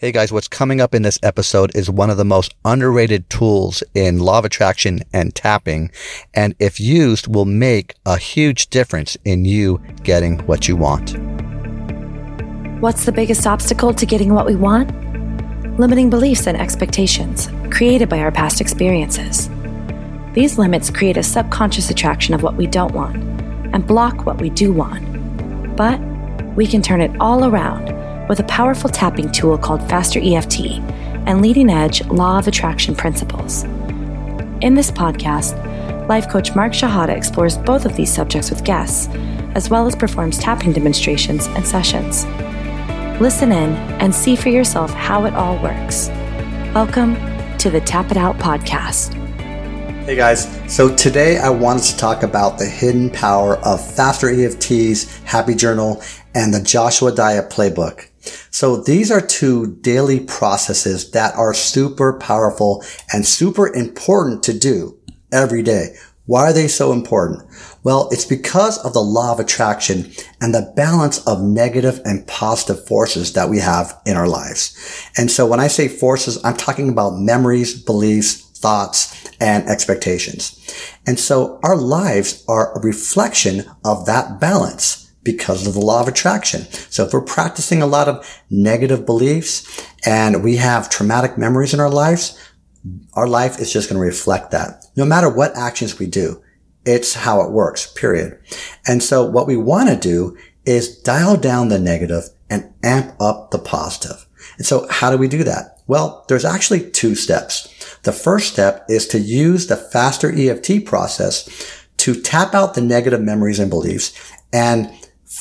Hey guys, what's coming up in this episode is one of the most underrated tools in law of attraction and tapping. And if used, will make a huge difference in you getting what you want. What's the biggest obstacle to getting what we want? Limiting beliefs and expectations created by our past experiences. These limits create a subconscious attraction of what we don't want and block what we do want. But we can turn it all around with a powerful tapping tool called Faster EFT and leading edge law of attraction principles. In this podcast, life coach Mark Shahada explores both of these subjects with guests, as well as performs tapping demonstrations and sessions. Listen in and see for yourself how it all works. Welcome to the Tap It Out podcast. Hey guys, so today I wanted to talk about the hidden power of Faster EFT's Happy Journal and the Joshua Diet Playbook. So these are two daily processes that are super powerful and super important to do every day. Why are they so important? Well, it's because of the law of attraction and the balance of negative and positive forces that we have in our lives. And so when I say forces, I'm talking about memories, beliefs, thoughts, and expectations. And so our lives are a reflection of that balance because of the law of attraction. So if we're practicing a lot of negative beliefs and we have traumatic memories in our lives, our life is just going to reflect that. No matter what actions we do, it's how it works, period. And so what we want to do is dial down the negative and amp up the positive. And so how do we do that? Well, there's actually two steps. The first step is to use the faster EFT process to tap out the negative memories and beliefs and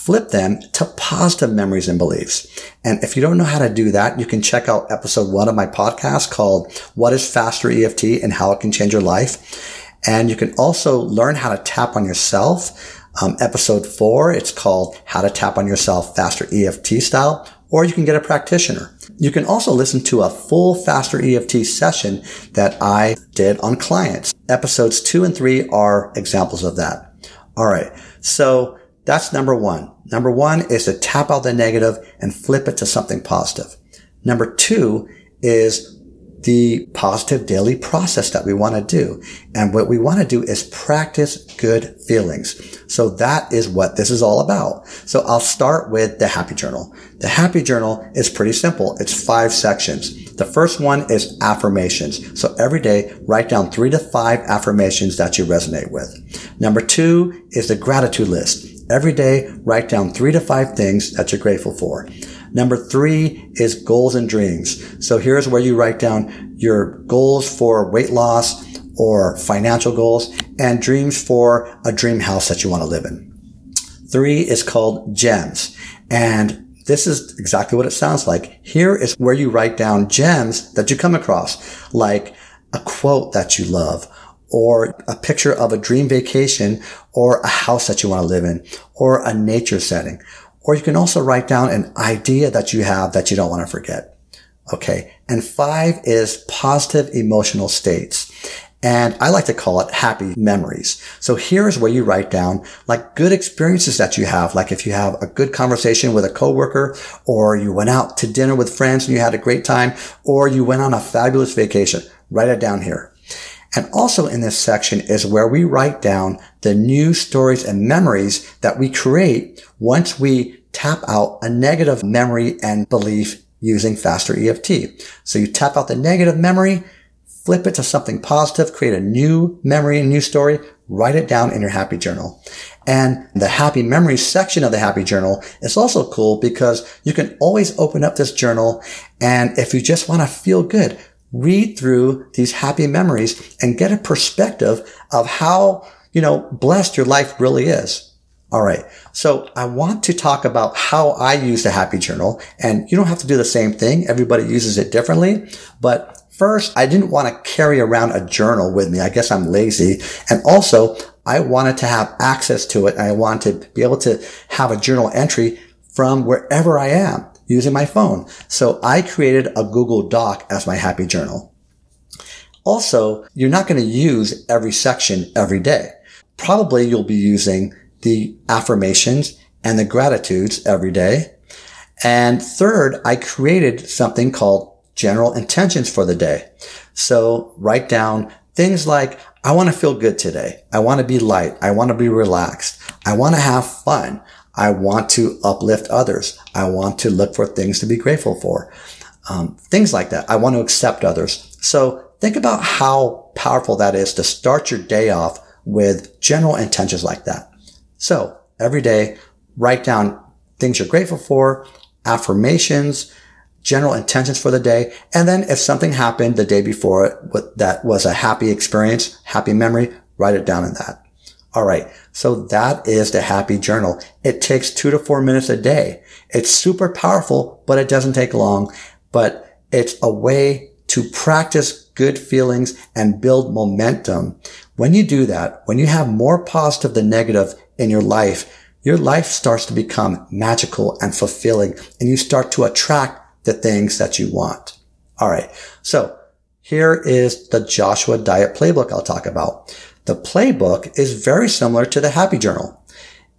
flip them to positive memories and beliefs. And if you don't know how to do that, you can check out episode one of my podcast called What is Faster EFT and how it can change your life. And you can also learn how to tap on yourself. Um, episode four, it's called How to Tap on Yourself Faster EFT Style, or you can get a practitioner. You can also listen to a full Faster EFT session that I did on clients. Episodes two and three are examples of that. All right. So that's number one. Number one is to tap out the negative and flip it to something positive. Number two is the positive daily process that we want to do. And what we want to do is practice good feelings. So that is what this is all about. So I'll start with the happy journal. The happy journal is pretty simple. It's five sections. The first one is affirmations. So every day, write down three to five affirmations that you resonate with. Number two is the gratitude list. Every day, write down three to five things that you're grateful for. Number three is goals and dreams. So here's where you write down your goals for weight loss or financial goals and dreams for a dream house that you want to live in. Three is called gems. And this is exactly what it sounds like. Here is where you write down gems that you come across, like a quote that you love or a picture of a dream vacation or a house that you want to live in or a nature setting. Or you can also write down an idea that you have that you don't want to forget. Okay. And five is positive emotional states. And I like to call it happy memories. So here's where you write down like good experiences that you have. Like if you have a good conversation with a coworker or you went out to dinner with friends and you had a great time or you went on a fabulous vacation, write it down here. And also in this section is where we write down the new stories and memories that we create once we tap out a negative memory and belief using faster EFT. So you tap out the negative memory, flip it to something positive, create a new memory, and new story, write it down in your happy journal. And the happy memories section of the happy journal is also cool because you can always open up this journal. And if you just want to feel good, read through these happy memories and get a perspective of how, you know, blessed your life really is. All right. So I want to talk about how I use the happy journal and you don't have to do the same thing. Everybody uses it differently, but First, I didn't want to carry around a journal with me. I guess I'm lazy. And also, I wanted to have access to it. I wanted to be able to have a journal entry from wherever I am using my phone. So I created a Google Doc as my happy journal. Also, you're not going to use every section every day. Probably you'll be using the affirmations and the gratitudes every day. And third, I created something called general intentions for the day. So write down things like, I want to feel good today. I want to be light. I want to be relaxed. I want to have fun. I want to uplift others. I want to look for things to be grateful for. Um, things like that. I want to accept others. So think about how powerful that is to start your day off with general intentions like that. So every day, write down things you're grateful for, affirmations, general intentions for the day. And then if something happened the day before that was a happy experience, happy memory, write it down in that. All right. So that is the happy journal. It takes two to four minutes a day. It's super powerful, but it doesn't take long, but it's a way to practice good feelings and build momentum. When you do that, when you have more positive than negative in your life, your life starts to become magical and fulfilling and you start to attract the things that you want. All right. So here is the Joshua Diet Playbook I'll talk about. The playbook is very similar to the Happy Journal.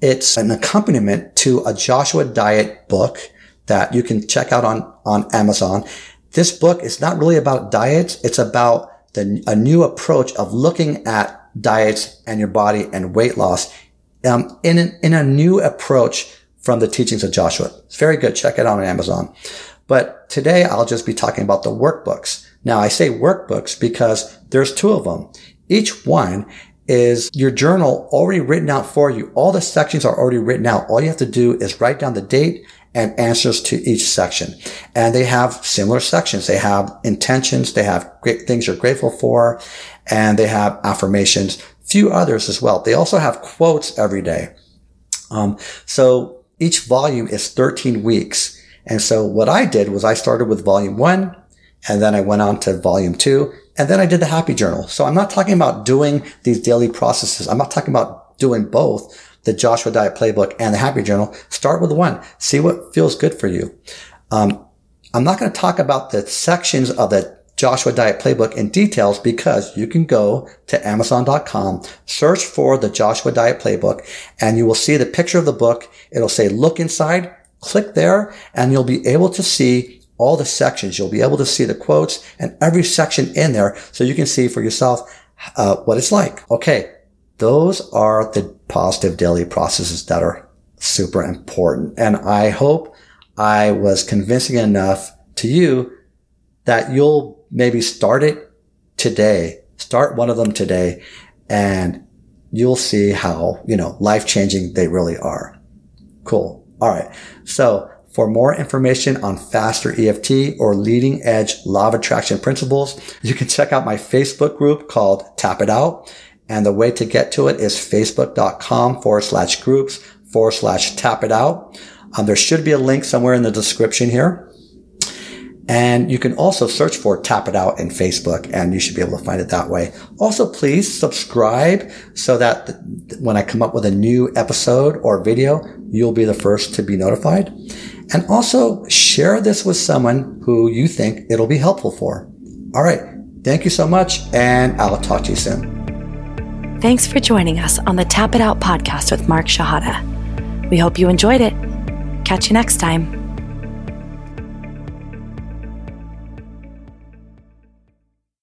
It's an accompaniment to a Joshua Diet book that you can check out on, on Amazon. This book is not really about diets. It's about the, a new approach of looking at diets and your body and weight loss um, in, an, in a new approach from the teachings of Joshua. It's very good. Check it out on Amazon. But today I'll just be talking about the workbooks. Now I say workbooks because there's two of them. Each one is your journal already written out for you. All the sections are already written out. All you have to do is write down the date and answers to each section. And they have similar sections. They have intentions. They have great things you're grateful for and they have affirmations few others as well. They also have quotes every day. Um, so each volume is 13 weeks. And so what I did was I started with volume one and then I went on to volume two and then I did the happy journal. So I'm not talking about doing these daily processes. I'm not talking about doing both the Joshua Diet Playbook and the happy journal. Start with one. See what feels good for you. Um, I'm not going to talk about the sections of the Joshua Diet Playbook in details because you can go to Amazon.com, search for the Joshua Diet Playbook, and you will see the picture of the book. It'll say look inside, click there, and you'll be able to see all the sections. You'll be able to see the quotes and every section in there so you can see for yourself uh, what it's like. Okay. Those are the positive daily processes that are super important. And I hope I was convincing enough to you that you'll maybe start it today. Start one of them today and you'll see how, you know, life changing they really are. Cool. All right. So for more information on faster EFT or leading edge law of attraction principles, you can check out my Facebook group called Tap It Out. And the way to get to it is facebook.com forward slash groups forward slash tap it out. Um, there should be a link somewhere in the description here. And you can also search for Tap It Out in Facebook and you should be able to find it that way. Also, please subscribe so that when I come up with a new episode or video, you'll be the first to be notified. And also share this with someone who you think it'll be helpful for. All right. Thank you so much. And I'll talk to you soon. Thanks for joining us on the Tap It Out podcast with Mark Shahada. We hope you enjoyed it. Catch you next time.